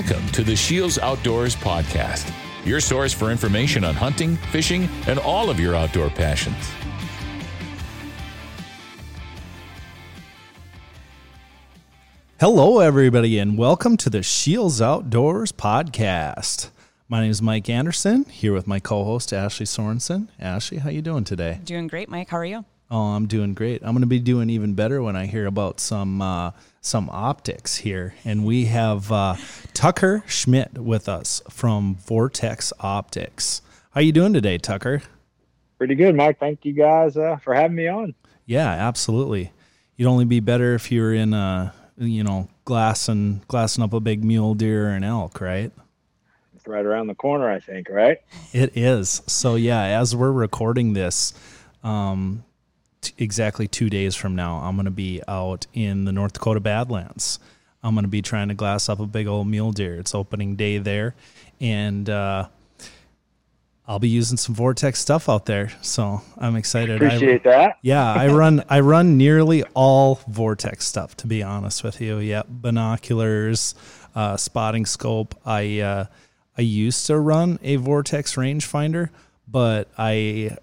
Welcome to the Scheels Outdoors Podcast, your source for information on hunting, fishing, and all of your outdoor passions. Hello, everybody, and welcome to the Scheels Outdoors Podcast. My name is Mike Anderson, here with my co-host Ashley Sorensen. Ashley, how you doing today? Doing great, Mike. How are you? Oh, I'm doing great. I'm going to be doing even better when I hear about some uh, some optics here, and we have uh, Tucker Schmidt with us from Vortex Optics. How you doing today, Tucker? Pretty good, Mike. Thank you guys uh, for having me on. Yeah, absolutely. You'd only be better if you were in a you know, glassing glassing up a big mule deer or an elk, right? It's right around the corner, I think, right? It is. So yeah, as we're recording this, um, t- exactly two days from now, I'm going to be out in the North Dakota Badlands. I'm going to be trying to glass up a big old mule deer. It's opening day there, and uh, I'll be using some Vortex stuff out there, so I'm excited. Appreciate I, that. Yeah, I run I run nearly all Vortex stuff. To be honest with you, yeah, binoculars, uh, spotting scope. I uh, I used to run a Vortex rangefinder, but I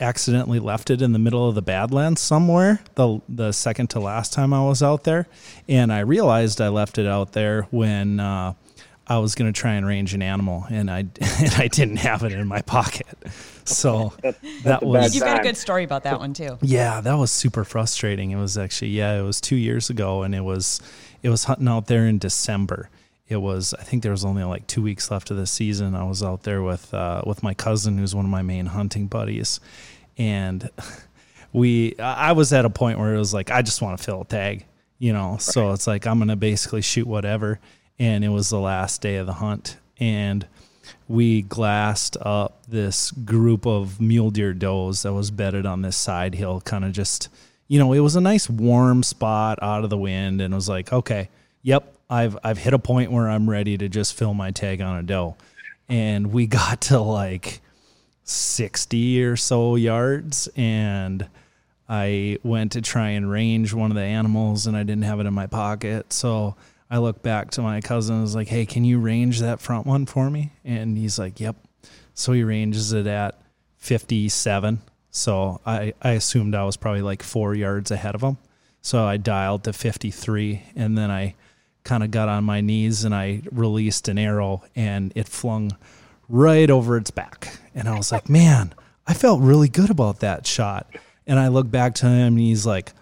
accidentally left it in the middle of the Badlands somewhere the the second to last time I was out there, and I realized I left it out there when. Uh, I was going to try and range an animal, and I and I didn't have it in my pocket. So that's, that's that was. You've got a good story about that one too. Yeah, that was super frustrating. It was actually yeah, it was two years ago, and it was it was hunting out there in December. It was I think there was only like two weeks left of the season. I was out there with uh, with my cousin, who's one of my main hunting buddies, and we I was at a point where it was like I just want to fill a tag, you know. Right. So it's like I'm gonna basically shoot whatever and it was the last day of the hunt and we glassed up this group of mule deer does that was bedded on this side hill kind of just you know it was a nice warm spot out of the wind and it was like okay yep i've i've hit a point where i'm ready to just fill my tag on a doe and we got to like 60 or so yards and i went to try and range one of the animals and i didn't have it in my pocket so I look back to my cousin and was like, hey, can you range that front one for me? And he's like, yep. So he ranges it at 57. So I, I assumed I was probably like four yards ahead of him. So I dialed to 53 and then I kind of got on my knees and I released an arrow and it flung right over its back. And I was like, man, I felt really good about that shot. And I look back to him and he's like,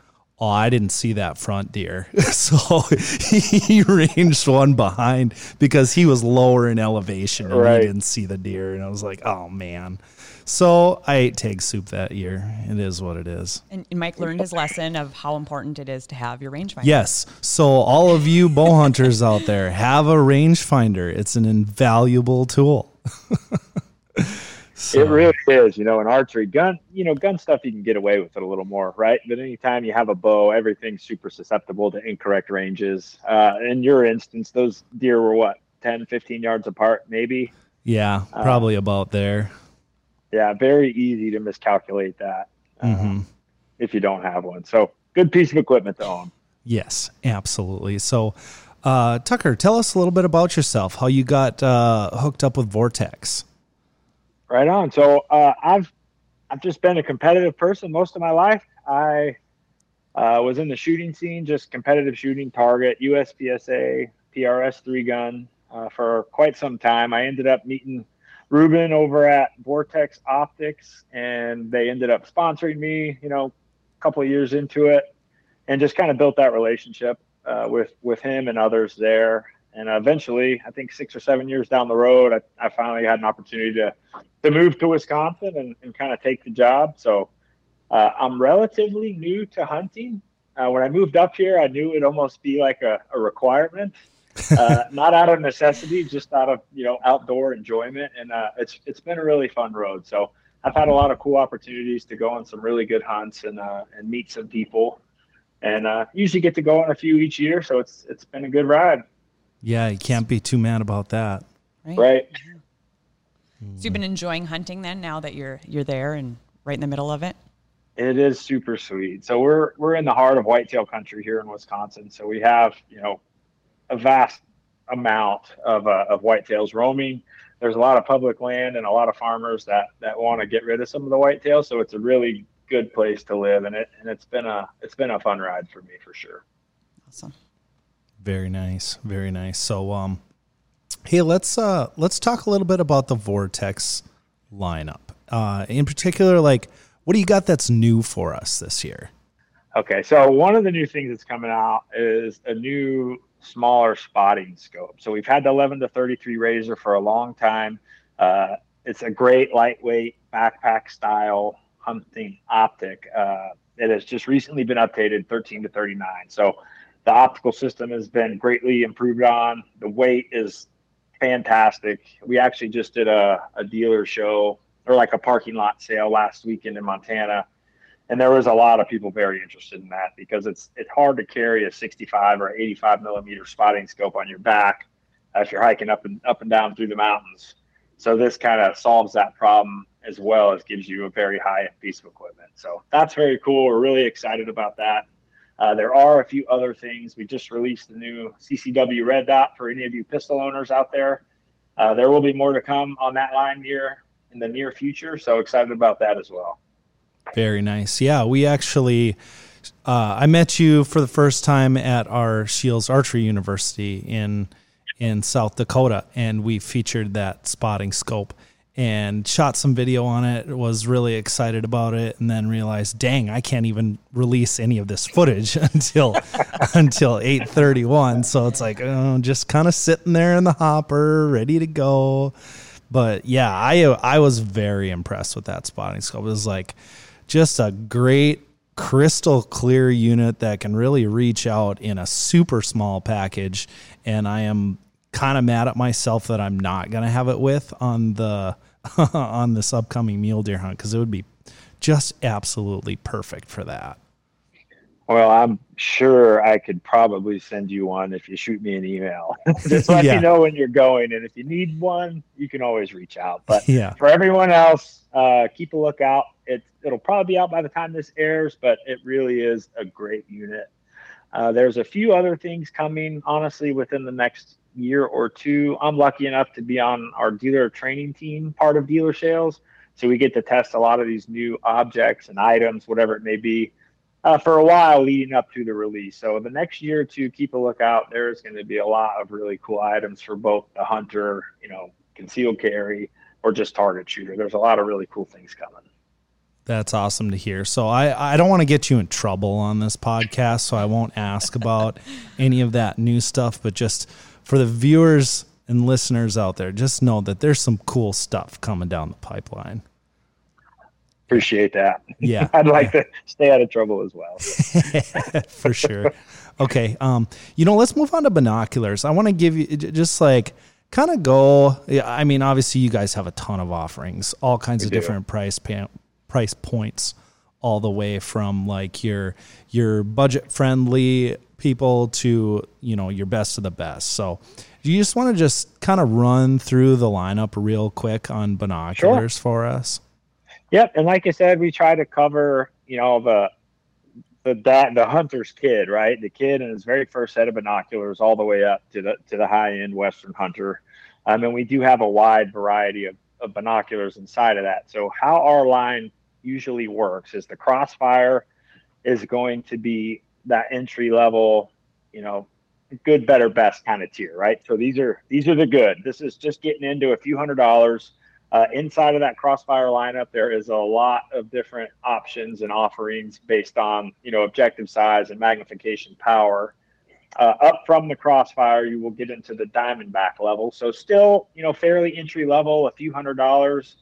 oh, I didn't see that front deer. so he ranged one behind because he was lower in elevation and right. he didn't see the deer. And I was like, oh, man. So I ate tag soup that year. It is what it is. And Mike learned his lesson of how important it is to have your rangefinder. Yes. So all of you bow hunters out there, have a rangefinder. It's an invaluable tool. So. It really is, you know, in archery, gun, you know, gun stuff, you can get away with it a little more, right? But anytime you have a bow, everything's super susceptible to incorrect ranges. Uh, in your instance, those deer were what, 10, 15 yards apart, maybe? Yeah, uh, probably uh, about there. Yeah, very easy to miscalculate that uh, mm-hmm. if you don't have one. So good piece of equipment to own. Yes, absolutely. So, uh, Tucker, tell us a little bit about yourself, how you got uh, hooked up with Vortex. Right on. So uh, I've I've just been a competitive person most of my life. I uh, was in the shooting scene, just competitive shooting, target, USPSA, PRS three gun uh, for quite some time. I ended up meeting Ruben over at Vortex Optics, and they ended up sponsoring me. You know, a couple of years into it, and just kind of built that relationship uh, with with him and others there. And eventually, I think six or seven years down the road, I, I finally had an opportunity to to move to Wisconsin and, and kind of take the job. So uh, I'm relatively new to hunting. Uh, when I moved up here, I knew it'd almost be like a, a requirement, uh, not out of necessity, just out of you know outdoor enjoyment. And uh, it's it's been a really fun road. So I've had a lot of cool opportunities to go on some really good hunts and uh, and meet some people, and uh, usually get to go on a few each year. So it's it's been a good ride. Yeah, you can't be too mad about that. Right. right. So you've been enjoying hunting then now that you're you're there and right in the middle of it? It is super sweet. So we're we're in the heart of whitetail country here in Wisconsin. So we have, you know, a vast amount of uh, of whitetails roaming. There's a lot of public land and a lot of farmers that that want to get rid of some of the whitetails, so it's a really good place to live, and it and it's been a it's been a fun ride for me for sure. Awesome. Very nice, very nice. So, um, hey, let's uh let's talk a little bit about the Vortex lineup. Uh, in particular, like what do you got that's new for us this year? Okay, so one of the new things that's coming out is a new smaller spotting scope. So we've had the 11 to 33 Razor for a long time. Uh, it's a great lightweight backpack style hunting optic. Uh, it has just recently been updated 13 to 39. So the optical system has been greatly improved on. The weight is fantastic. We actually just did a, a dealer show or like a parking lot sale last weekend in Montana and there was a lot of people very interested in that because it's it's hard to carry a 65 or 85 millimeter spotting scope on your back as you're hiking up and up and down through the mountains. So this kind of solves that problem as well as gives you a very high piece of equipment. So that's very cool. We're really excited about that. Uh, there are a few other things. We just released the new CCW Red Dot for any of you pistol owners out there. Uh, there will be more to come on that line here in the near future. So excited about that as well. Very nice. Yeah, we actually, uh, I met you for the first time at our Scheels Archery University in in South Dakota, and we featured that spotting scope and shot some video on it. Was really excited about it, and then realized, dang, I can't even release any of this footage until until eight thirty one. So it's like, oh, just kind of sitting there in the hopper, ready to go. But yeah, I I was very impressed with that spotting scope. It was like just a great crystal clear unit that can really reach out in a super small package. And I am kind of mad at myself that I'm not going to have it with on the on this upcoming mule deer hunt because it would be just absolutely perfect for that. Well, I'm sure I could probably send you one if you shoot me an email. Just let yeah. me know when you're going, and if you need one, you can always reach out. But yeah. for everyone else, uh, keep a lookout. It it'll probably be out by the time this airs, but it really is a great unit. Uh, there's a few other things coming, honestly, within the next year or two. I'm lucky enough to be on our dealer training team, part of dealer sales, so we get to test a lot of these new objects and items, whatever it may be uh, for a while leading up to the release. So the next year or two, keep a lookout. There's going to be a lot of really cool items for both the hunter, you know, concealed carry, or just target shooter. There's a lot of really cool things coming. That's awesome to hear. So I, I don't want to get you in trouble on this podcast, so I won't ask about any of that new stuff, but just for the viewers and listeners out there, just know that there's some cool stuff coming down the pipeline appreciate that. Yeah. I'd like to stay out of trouble as well. For sure. Okay. Um, you know, let's move on to binoculars. I want to give you just like kind of go. I mean, obviously you guys have a ton of offerings, all kinds we of do. different price price points all the way from like your your budget friendly people to, you know, your best of the best. So, do you just want to just kind of run through the lineup real quick on binoculars sure. for us? Yep, and like I said, we try to cover you know the the that the hunter's kid, right? The kid and his very first set of binoculars, all the way up to the to the high end Western hunter. Um, and we do have a wide variety of, of binoculars inside of that. So how our line usually works is the Crossfire is going to be that entry level, you know, good, better, best kind of tier, right? So these are these are the good. This is just getting into a few hundred dollars. Uh, inside of that crossfire lineup, there is a lot of different options and offerings based on you know objective size and magnification power. Uh, up from the crossfire, you will get into the diamondback level. So still, you know, fairly entry level, a few hundred dollars.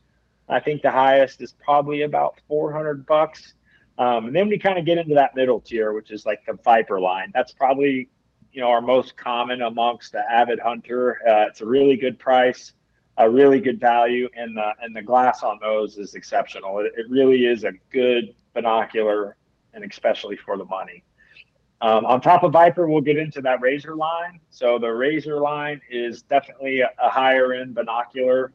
I think the highest is probably about 400 bucks. Um, and then we kind of get into that middle tier, which is like the Viper line. That's probably, you know, our most common amongst the avid hunter. Uh, it's a really good price a really good value, and the and the glass on those is exceptional. It, it really is a good binocular, and especially for the money. Um, on top of Viper, we'll get into that Razor line. So the Razor line is definitely a, a higher end binocular.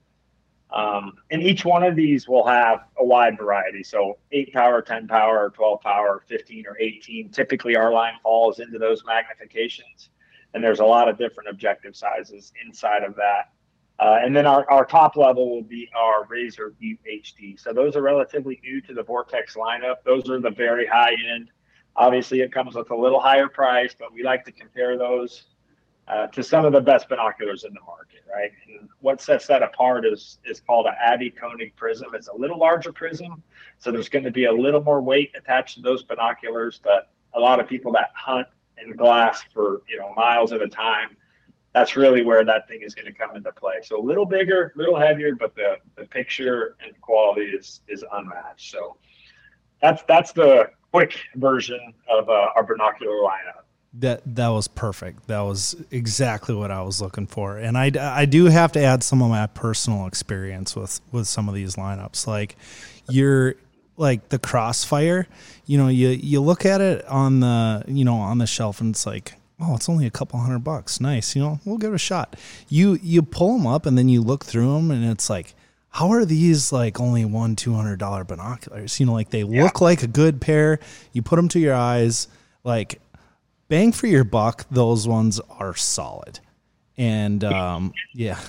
Um, and each one of these will have a wide variety. So 8 power, 10 power, 12 power, 15 or 18. Typically, our line falls into those magnifications. and there's a lot of different objective sizes inside of that. Uh, and then our, our top level will be our Razor UHD. So those are relatively new to the Vortex lineup. Those are the very high end. Obviously, it comes with a little higher price, but we like to compare those uh, to some of the best binoculars in the market, right? And what sets that apart is is called an Abbe Koenig prism. It's a little larger prism, so there's going to be a little more weight attached to those binoculars. But a lot of people that hunt in glass for you know miles at a time, that's really where that thing is going to come into play. So a little bigger, a little heavier, but the the picture and quality is is unmatched. So that's that's the quick version of uh, our binocular lineup. That that was perfect. That was exactly what I was looking for. And I, I do have to add some of my personal experience with with some of these lineups. Like you're like the crossfire, you know, you you look at it on the you know on the shelf and it's like, oh, it's only a couple hundred bucks. Nice, you know, we'll give it a shot. You you pull them up and then you look through them and it's like, how are these like only one two hundred dollar binoculars? You know, like they yeah. look like a good pair. You put them to your eyes, like bang for your buck, those ones are solid. And um, yeah.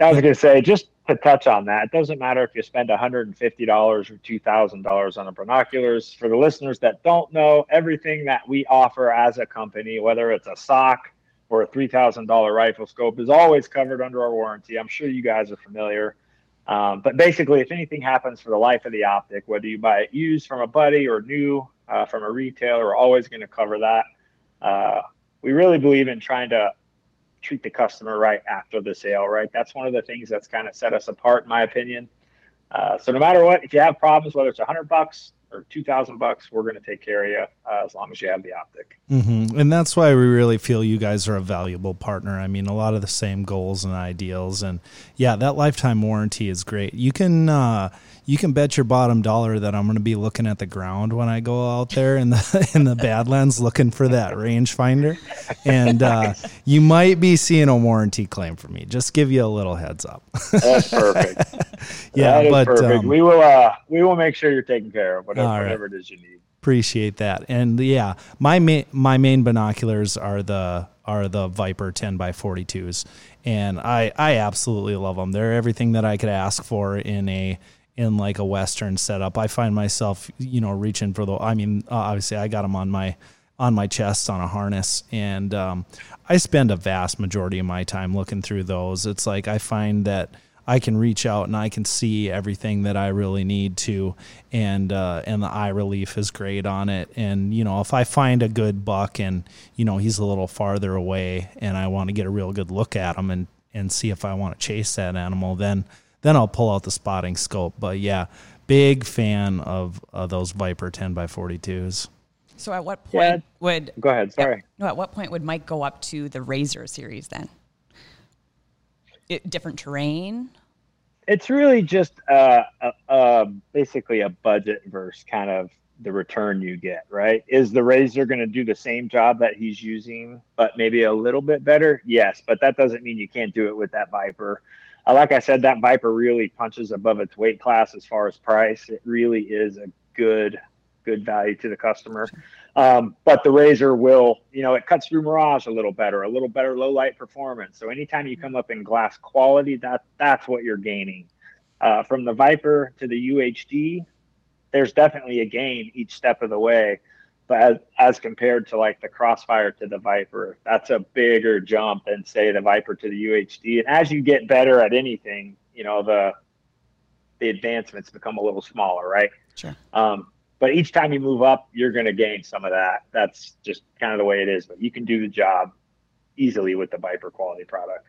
I was going to say, just to touch on that, it doesn't matter if you spend $150 or $2,000 on the binoculars. For the listeners that don't know, everything that we offer as a company, whether it's a sock or a $3,000 rifle scope, is always covered under our warranty. I'm sure you guys are familiar. Um, but basically, if anything happens for the life of the optic, whether you buy it used from a buddy or new uh, from a retailer, we're always going to cover that uh, we really believe in trying to treat the customer right after the sale, right? That's one of the things that's kind of set us apart, in my opinion. Uh, so no matter what, if you have problems, whether it's a hundred bucks, or 2000 bucks we're going to take care of you uh, as long as you have the optic mm-hmm. and that's why we really feel you guys are a valuable partner i mean a lot of the same goals and ideals and yeah that lifetime warranty is great you can uh, you can bet your bottom dollar that i'm going to be looking at the ground when i go out there in the in the badlands looking for that rangefinder and uh, you might be seeing a warranty claim for me just give you a little heads up that's perfect yeah that but perfect. Um, we will uh, we will make sure you're taken care of whatever, right. whatever it is you need. Appreciate that. And yeah, my main my main binoculars are the are the Viper 10 by 42s, and I I absolutely love them. They're everything that I could ask for in a in like a western setup. I find myself, you know, reaching for the. I mean, obviously, I got them on my on my chest on a harness, and um, I spend a vast majority of my time looking through those. It's like I find that I can reach out and I can see everything that I really need to, and uh, and the eye relief is great on it. And you know, if I find a good buck and you know he's a little farther away, and I want to get a real good look at him and and see if I want to chase that animal, then then I'll pull out the spotting scope. But yeah, big fan of, of those Viper 10 by 42s. So at what point yeah. would go ahead? Sorry. no, at what point would Mike go up to the Razor series then? It, different terrain it's really just uh, uh, basically a budget versus kind of the return you get, right? Is the Razor going to do the same job that he's using, but maybe a little bit better? Yes, but that doesn't mean you can't do it with that Viper. Uh, like I said, that Viper really punches above its weight class as far as price. It really is a good, good value to the customer. Um, but the Razor will, you know, it cuts through Mirage a little better, a little better low light performance. So anytime you come up in glass quality, that that's what you're gaining. Uh, from the Viper to the UHD, there's definitely a gain each step of the way. But as, as compared to like the Crossfire to the Viper, that's a bigger jump than say the Viper to the UHD. And as you get better at anything, you know the the advancements become a little smaller, right? Sure. Um, but each time you move up, you're going to gain some of that. That's just kind of the way it is. But you can do the job easily with the Viper quality product.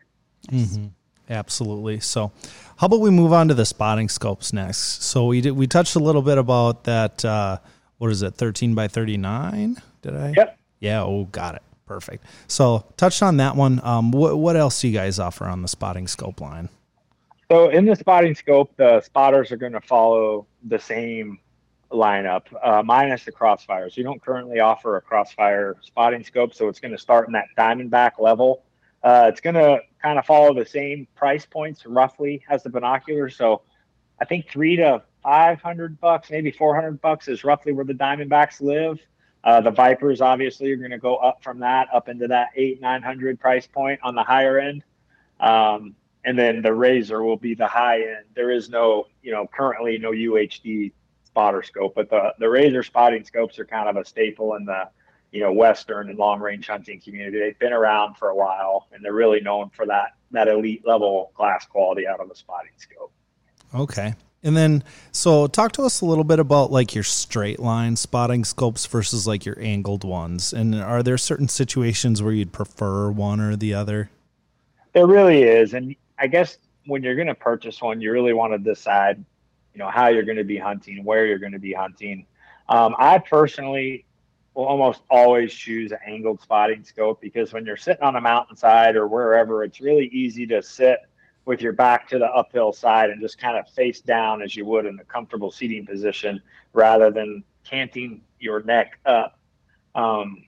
Mm-hmm. Absolutely. So, how about we move on to the spotting scopes next? So we did we touched a little bit about that. Uh, what is it? Thirteen by thirty nine? Did I? Yep. Yeah. Oh, got it. Perfect. So touched on that one. Um, what what else do you guys offer on the spotting scope line? So in the spotting scope, the spotters are going to follow the same lineup, uh, minus the crossfires. We don't currently offer a crossfire spotting scope, so it's going to start in that diamondback level. Uh, it's going to kind of follow the same price points roughly as the binoculars. So I think three to 500 bucks, maybe 400 bucks is roughly where the Diamondbacks live. Uh, the Vipers obviously are going to go up from that up into that eight nine hundred price point on the higher end, um, and then the Razor will be the high end. There is no you know currently no UHD spotter scope, but the the Razor spotting scopes are kind of a staple in the you know western and long range hunting community. They've been around for a while, and they're really known for that that elite level glass quality out of the spotting scope. Okay. And then, so talk to us a little bit about like your straight line spotting scopes versus like your angled ones. And are there certain situations where you'd prefer one or the other? There really is. And I guess when you're going to purchase one, you really want to decide, you know, how you're going to be hunting, where you're going to be hunting. Um, I personally will almost always choose an angled spotting scope because when you're sitting on a mountainside or wherever, it's really easy to sit with your back to the uphill side and just kind of face down as you would in a comfortable seating position rather than canting your neck up. Um,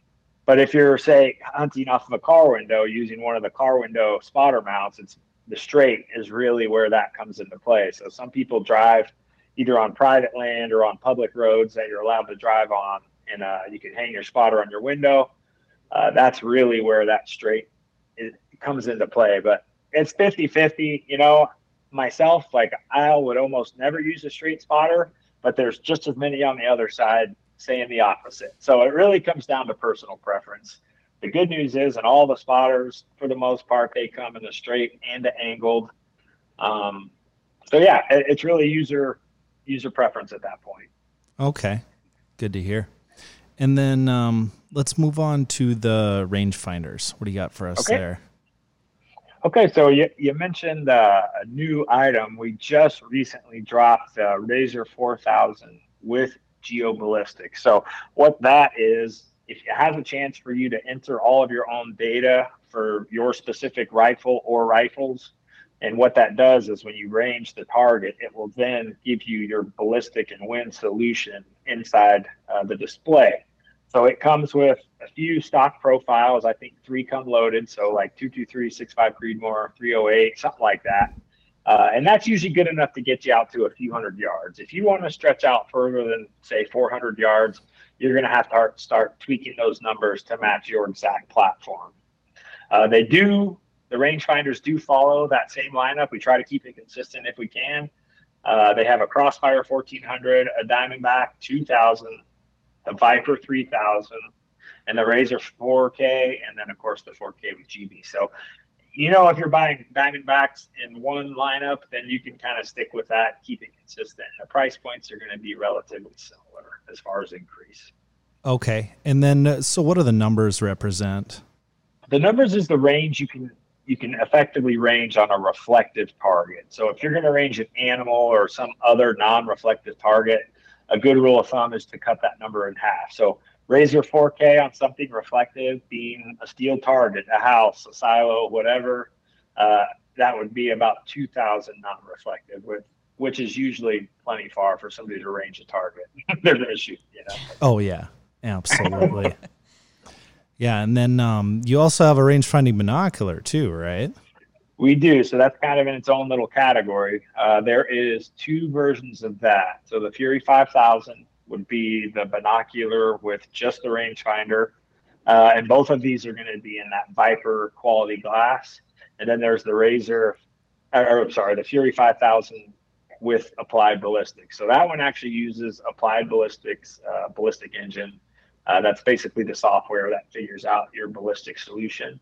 but if you're, say, hunting off of a car window using one of the car window spotter mounts, it's the straight is really where that comes into play. So some people drive either on private land or on public roads that you're allowed to drive on, and uh, you can hang your spotter on your window. Uh, that's really where that straight is, comes into play. But it's 50 50. You know, myself, like I would almost never use a street spotter, but there's just as many on the other side saying the opposite. So it really comes down to personal preference. The good news is, and all the spotters, for the most part, they come in the straight and the angled. Um, so yeah, it, it's really user user preference at that point. Okay, good to hear. And then um, let's move on to the rangefinders. What do you got for us okay. there? Okay, so you, you mentioned uh, a new item. We just recently dropped the Razor 4000 with GeoBallistics. So what that is, if it has a chance for you to enter all of your own data for your specific rifle or rifles, and what that does is when you range the target, it will then give you your ballistic and wind solution inside uh, the display. So it comes with a few stock profiles. I think three come loaded. So like 223, 65 Creedmoor, 308, something like that. Uh, and that's usually good enough to get you out to a few hundred yards. If you want to stretch out further than say 400 yards, you're going to have to start tweaking those numbers to match your exact platform. Uh, they do, the rangefinders do follow that same lineup. We try to keep it consistent if we can. Uh, they have a Crossfire 1400, a Diamondback 2000, the Viper 3000, and the Razor 4K, and then of course the 4K with GB. So, you know, if you're buying Diamondbacks in one lineup, then you can kind of stick with that, keep it consistent. The price points are going to be relatively similar as far as increase. Okay, and then uh, so what do the numbers represent? The numbers is the range you can you can effectively range on a reflective target. So if you're going to range an animal or some other non-reflective target, a good rule of thumb is to cut that number in half. So Razor 4K on something reflective, being a steel target, a house, a silo, whatever. Uh, that would be about 2,000 non-reflective, which is usually plenty far for somebody to range a target. They're going to shoot, you know. Oh yeah, absolutely. yeah, and then um, you also have a range finding binocular too, right? We do. So that's kind of in its own little category. Uh, there is two versions of that. So the Fury 5000 would be the binocular with just the rangefinder. Uh, and both of these are going to be in that Viper quality glass. And then there's the Razor, or, sorry, the Fury 5000 with applied ballistics. So that one actually uses applied ballistics, uh, ballistic engine. Uh, that's basically the software that figures out your ballistic solution.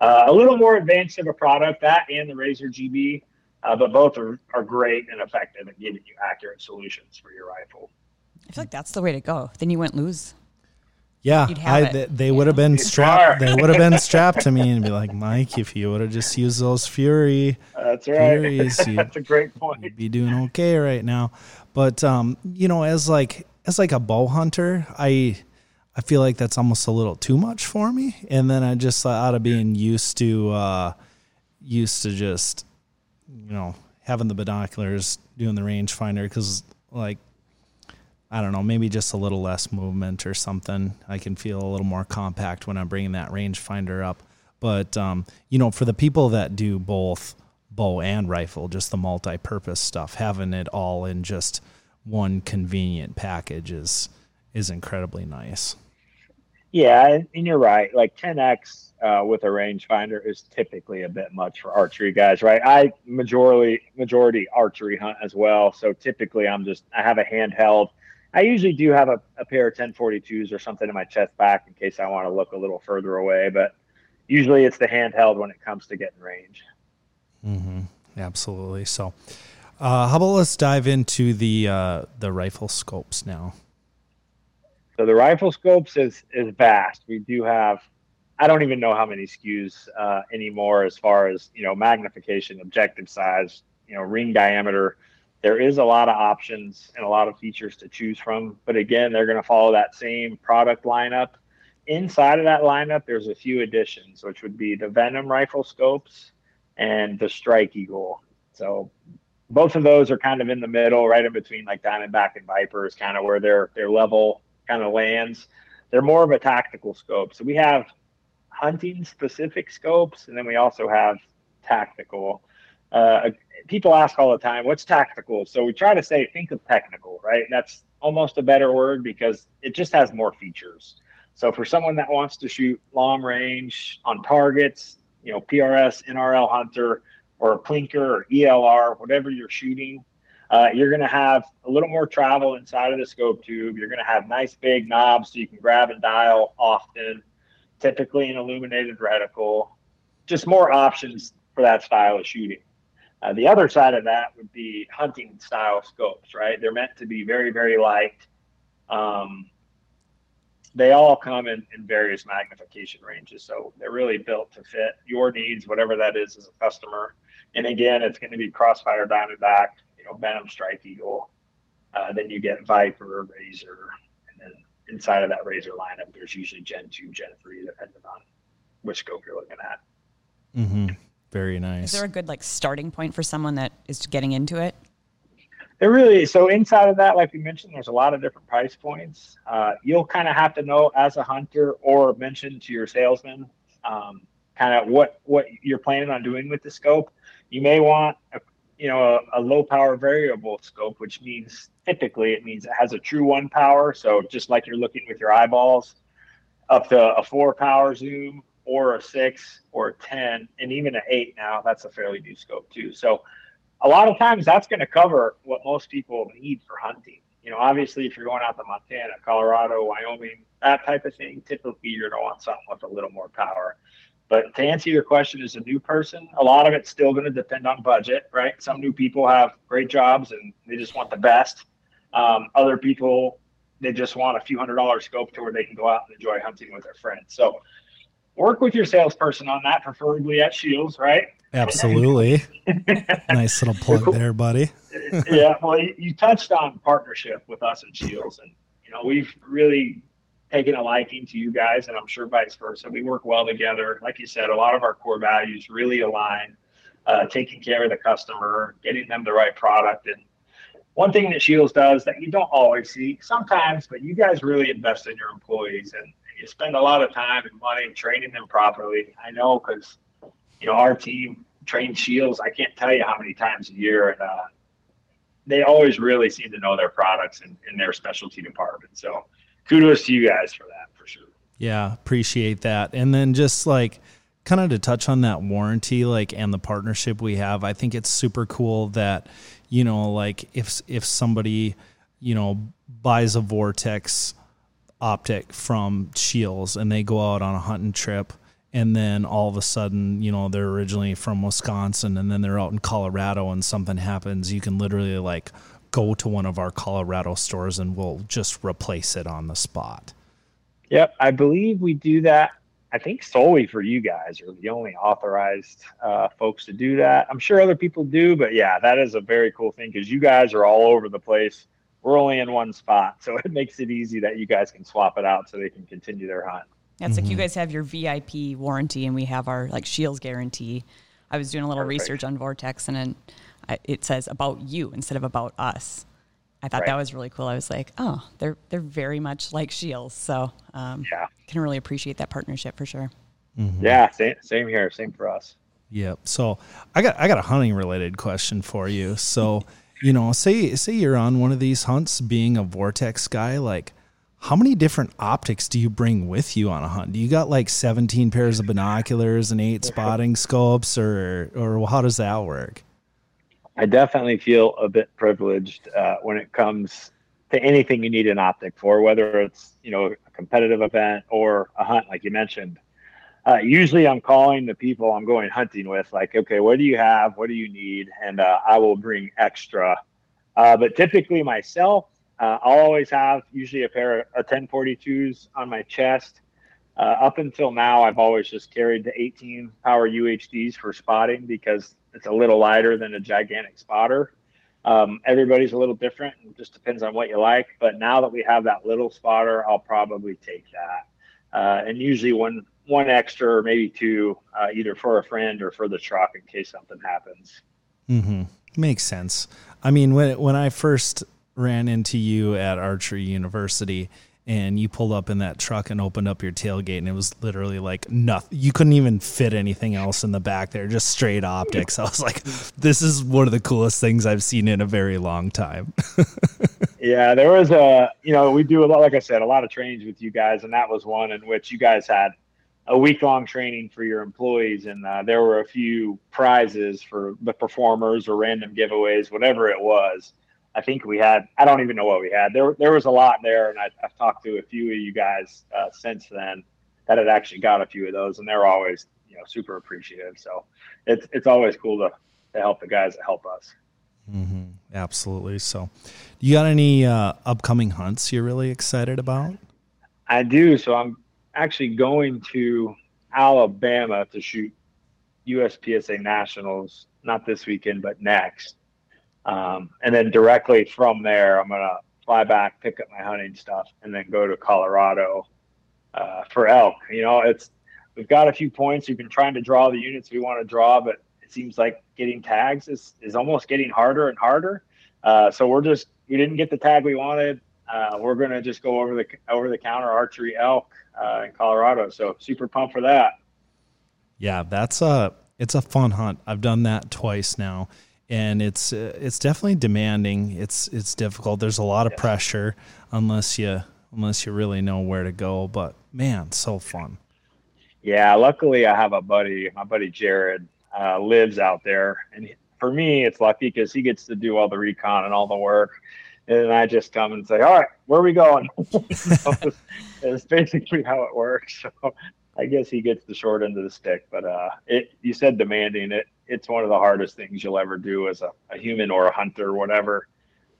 Uh, a little more advanced of a product, that and the Razor GB, uh, but both are, are great and effective at giving you accurate solutions for your rifle. I feel like that's the way to go. Then you wouldn't lose. Yeah, I, they, they would have been strapped. They would have been strapped to me and be like, Mike, if you would have just used those Fury, that's right. Furies, that's a great point. You'd be doing okay right now. But um, you know, as like as like a bow hunter, I I feel like that's almost a little too much for me. And then I just out of being used to uh, used to just you know having the binoculars, doing the rangefinder, because like I don't know, maybe just a little less movement or something. I can feel a little more compact when I'm bringing that rangefinder up. But um, you know, for the people that do both bow and rifle, just the multi-purpose stuff, having it all in just one convenient package is is incredibly nice. Yeah, and you're right. Like 10x uh, with a rangefinder is typically a bit much for archery guys, right? I majority majority archery hunt as well, so typically I'm just I have a handheld. I usually do have a, a pair of 1042s or something in my chest back in case I want to look a little further away, but usually it's the handheld when it comes to getting range. Mm-hmm. Absolutely. So, uh, how about let's dive into the uh, the rifle scopes now. So the rifle scopes is is vast. We do have I don't even know how many SKUs uh, anymore as far as you know magnification, objective size, you know ring diameter. There is a lot of options and a lot of features to choose from. But again, they're going to follow that same product lineup. Inside of that lineup, there's a few additions, which would be the Venom rifle scopes and the Strike Eagle. So both of those are kind of in the middle, right in between like Diamondback and Viper is kind of where their their level kind of lands. They're more of a tactical scope. So we have hunting specific scopes, and then we also have tactical. Uh, people ask all the time, what's tactical? So we try to say, think of technical, right? That's almost a better word because it just has more features. So for someone that wants to shoot long range on targets, you know, PRS, NRL Hunter, or a Plinker or ELR, whatever you're shooting, uh, you're going to have a little more travel inside of the scope tube. You're going to have nice big knobs so you can grab and dial often, typically an illuminated reticle, just more options for that style of shooting. Uh, the other side of that would be hunting style scopes, right? They're meant to be very, very light. Um, they all come in, in various magnification ranges. So they're really built to fit your needs, whatever that is as a customer. And again, it's going to be Crossfire Diamondback, know, Venom Strike Eagle. Uh, then you get Viper, Razor, and then inside of that Razor lineup, there's usually Gen 2, Gen 3, depending on which scope you're looking at. Mm-hmm. Very nice. Is there a good like starting point for someone that is getting into it? There really so inside of that, like we mentioned, there's a lot of different price points. Uh, you'll kind of have to know as a hunter or mention to your salesman um, kind of what what you're planning on doing with the scope. You may want a you know a, a, low power variable scope, which means typically it means it has a true one power. So just like you're looking with your eyeballs, up to a four power zoom or a six or a 10 and even an eight now that's a fairly new scope too. So a lot of times that's going to cover what most people need for hunting. You know obviously if you're going out to montana colorado wyoming that type of thing typically you're going to want something with a little more power but to answer your question as a new person a lot of it's still going to depend on budget right some new people have great jobs and they just want the best um, other people they just want a few hundred dollar scope to where they can go out and enjoy hunting with their friends so work with your salesperson on that, preferably at Scheels, right? Absolutely. nice little plug there, buddy. yeah, well, you, you, touched on partnership with us at Scheels, and you know we've really taken a liking to you guys, and I'm sure vice versa. We work well together. Like you said, a lot of our core values really align. Uh, taking care of the customer, getting them the right product, and one thing that Scheels does that you don't always see sometimes, but you guys really invest in your employees and you spend a lot of time and money training them properly. I know because you know our team trains Scheels. I can't tell you how many times a year, and uh, they always really seem to know their products and in their specialty department. So kudos to you guys for that for sure. Yeah, appreciate that. And then just like kind of to touch on that warranty like and the partnership we have, I think it's super cool that you know like if if somebody you know buys a Vortex optic from Scheels and they go out on a hunting trip and then all of a sudden, you know, they're originally from Wisconsin and then they're out in Colorado and something happens, you can literally like go to one of our Colorado stores and we'll just replace it on the spot. Yep, I believe we do that. I think solely for you guys are the only authorized uh, folks to do that. I'm sure other people do, but yeah, that is a very cool thing because you guys are all over the place we're only in one spot, so it makes it easy that you guys can swap it out so they can continue their hunt. Yeah, it's mm-hmm. like you guys have your VIP warranty, and we have our like Scheels guarantee. I was doing a little Perfect. research on Vortex, and then it says about you instead of about us. I thought right. that was really cool. I was like, oh, they're they're very much like Scheels, so um, yeah, can really appreciate that partnership for sure. Mm-hmm. Yeah, same same here, same for us. Yep. So I got I got a hunting related question for you. So you know, say say you're on one of these hunts, being a vortex guy, like how many different optics do you bring with you on a hunt? Do you got like 17 pairs of binoculars and eight spotting scopes or or how does that work? I definitely feel a bit privileged uh, when it comes to anything you need an optic for, whether it's you know a competitive event or a hunt, like you mentioned. Uh, usually, I'm calling the people I'm going hunting with, like, okay, what do you have? What do you need? And uh, I will bring extra. Uh, but typically, myself, uh, I'll always have usually a pair of 1042s on my chest. Uh, up until now, I've always just carried the 18 power UHDs for spotting because it's a little lighter than a gigantic spotter. Um, everybody's a little different. It just depends on what you like. But now that we have that little spotter, I'll probably take that. Uh, and usually one one extra or maybe two, uh, either for a friend or for the truck in case something happens. Mm-hmm. Makes sense. I mean, when when I first ran into you at Archery University, and you pulled up in that truck and opened up your tailgate and it was literally like nothing you couldn't even fit anything else in the back there just straight optics. I was like this is one of the coolest things i've seen in a very long time. Yeah there was a you know we do a lot like i said a lot of trainings with you guys and that was one in which you guys had a week long training for your employees and uh, there were a few prizes for the performers or random giveaways whatever it was I think we had, I don't even know what we had. There, there was a lot there. And I, have talked to a few of you guys uh, since then that had actually got a few of those and they're always, you know, super appreciative. So it's, it's always cool to, to help the guys that help us. Mm-hmm. Absolutely. So you got any uh, upcoming hunts you're really excited about? I do. So I'm actually going to Alabama to shoot USPSA Nationals, not this weekend, but next. Um, and then directly from there, I'm going to fly back, pick up my hunting stuff, and then go to Colorado uh, for elk. You know, it's we've got a few points. We've been trying to draw the units we want to draw, but it seems like getting tags is, is almost getting harder and harder. Uh, so we're just we didn't get the tag we wanted. Uh, we're going to just go over the over the counter archery elk uh, in Colorado. So super pumped for that. Yeah, that's a it's a fun hunt. I've done that twice now and it's uh, it's definitely demanding. It's it's difficult. There's a lot of pressure unless you unless you really know where to go. But man, so fun. Yeah, luckily I have a buddy. My buddy Jared uh, lives out there, and for me, it's lucky because he gets to do all the recon and all the work. And I just come and say, "All right, where are we going?" it's basically how it works. So I guess he gets the short end of the stick. But uh, it you said demanding it it's one of the hardest things you'll ever do as a, a human or a hunter or whatever.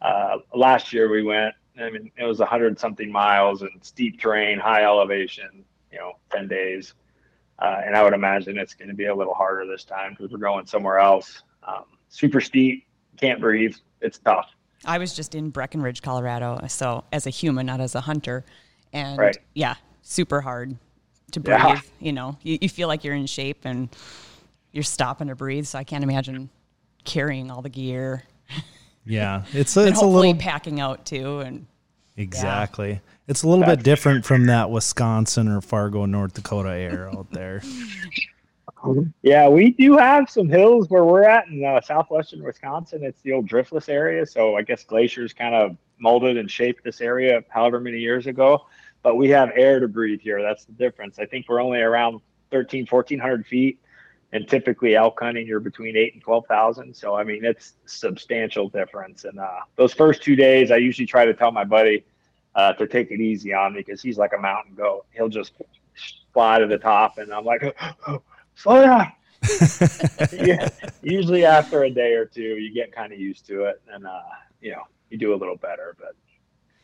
Uh, last year we went, I mean, it was a hundred something miles and steep terrain, high elevation, you know, 10 days. Uh, and I would imagine it's going to be a little harder this time because we're going somewhere else. Um, super steep, can't breathe. It's tough. I was just in Breckenridge, Colorado. So as a human, not as a hunter. And right. yeah, super hard to breathe. Yeah. You know, you, you feel like you're in shape and you're stopping to breathe. So I can't imagine carrying all the gear. Yeah, it's a, it's a little packing out too, and exactly. Yeah. It's a little That's bit different from that Wisconsin or Fargo, North Dakota air out there. Yeah, we do have some hills where we're at in uh, southwestern Wisconsin. It's the old driftless area, so I guess glaciers kind of molded and shaped this area however many years ago. But we have air to breathe here. That's the difference. I think we're only around 13, 1400 feet and typically elk hunting you're between eight and twelve thousand. So I mean it's substantial difference. And uh, those first two days, I usually try to tell my buddy uh, to take it easy on me because he's like a mountain goat. He'll just fly to the top, and I'm like, oh, slow down. yeah, usually after a day or two, you get kind of used to it, and uh, you know you do a little better. But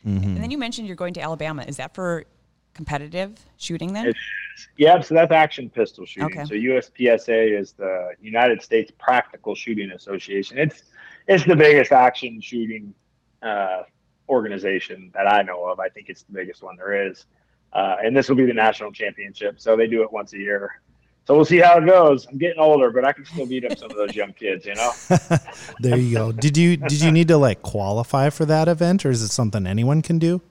mm-hmm. and then you mentioned you're going to Alabama. Is that for competitive shooting then? It's, yeah, so that's action pistol shooting. Okay. So USPSA is the United States Practical Shooting Association. It's it's the biggest action shooting uh, organization that I know of. I think it's the biggest one there is. Uh, and this will be the national championship. So they do it once a year. So we'll see how it goes. I'm getting older, but I can still beat up some of those young kids, you know. there you go. Did you did you need to like qualify for that event, or is it something anyone can do?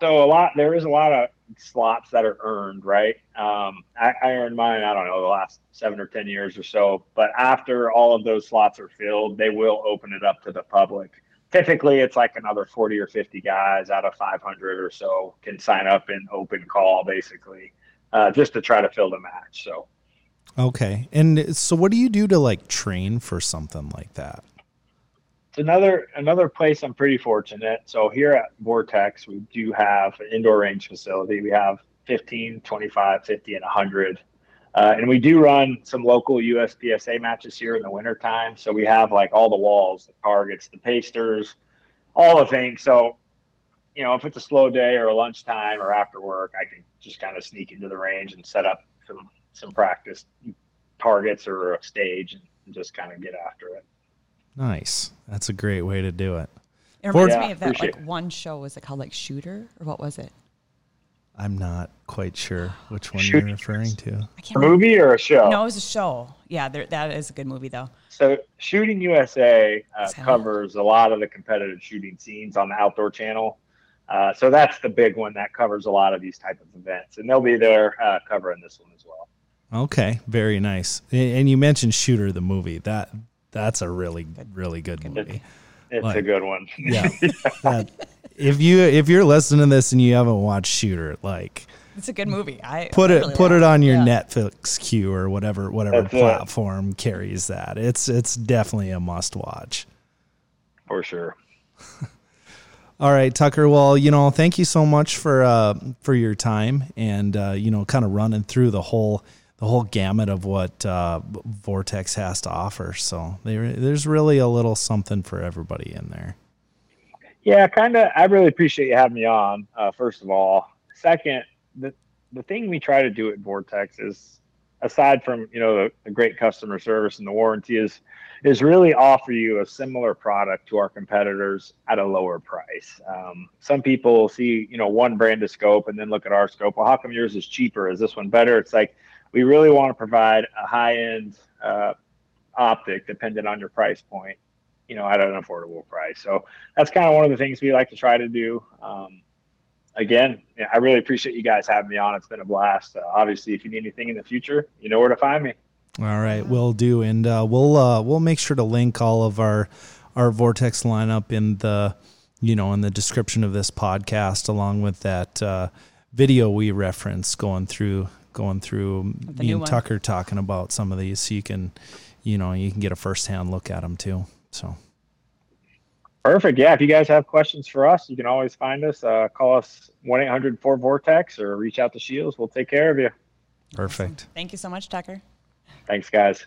So a lot there is a lot of slots that are earned, right? Um, I, I, earned mine, I don't know, the last seven or 10 years or so. But after all of those slots are filled, they will open it up to the public typically it's like another 40 or 50 guys out of 500 or so can sign up in open call basically uh, just to try to fill the match so okay and so what do you do to like train for something like that another another place i'm pretty fortunate so here at vortex we do have an indoor range facility we have 15 25 50 and 100 uh, and we do run some local USPSA matches here in the wintertime. So we have like all the walls, the targets, the pasters, all the things. So, you know, if it's a slow day or a lunchtime or after work, I can just kind of sneak into the range and set up some, some practice targets or a stage and just kind of get after it. Nice. That's a great way to do it. It reminds yeah, me of that like one show. Was it called like Shooter or what was it? I'm not quite sure which one you're referring to. A movie or a show? No, it was a show. Yeah, there, that is a good movie though. So Shooting USA uh, covers a lot of the competitive shooting scenes on the Outdoor Channel. Uh, so that's the big one that covers a lot of these type of events, and they'll be there uh, covering this one as well. Okay, very nice. And you mentioned Shooter the movie. That that's a really really good movie. It's, like, a good one. Yeah. that, if you if you're listening to this and you haven't watched Shooter, like it's a good movie. I put I it really put like it on your yeah. Netflix queue or whatever whatever That's platform it. carries that. It's it's definitely a must watch. For sure. All right, Tucker. Well, you know, thank you so much for uh, for your time and uh, you know, kind of running through the whole the whole gamut of what uh, Vortex has to offer. So there, there's really a little something for everybody in there. Yeah, kind of. I really appreciate you having me on. Uh, first of all, second, the the thing we try to do at Vortex is, aside from you know the, the great customer service and the warranty, is is really offer you a similar product to our competitors at a lower price. Um, some people see you know one brand of scope and then look at our scope. Well, how come yours is cheaper? Is this one better? It's like we really want to provide a high end uh, optic, dependent on your price point you know, at an affordable price. So that's kind of one of the things we like to try to do. Um, again, I really appreciate you guys having me on. It's been a blast. Uh, obviously, if you need anything in the future, you know where to find me. All right, we'll do, and uh, we'll uh, we'll make sure to link all of our our Vortex lineup in the you know in the description of this podcast, along with that uh, video we referenced going through going through the me and Tucker talking about some of these, so you can you know you can get a first hand look at them too. So perfect. Yeah. If you guys have questions for us, you can always find us. Uh, call us 1 800 4 Vortex or reach out to Scheels. We'll take care of you. Perfect. Thank you so much, Tucker. Thanks, guys.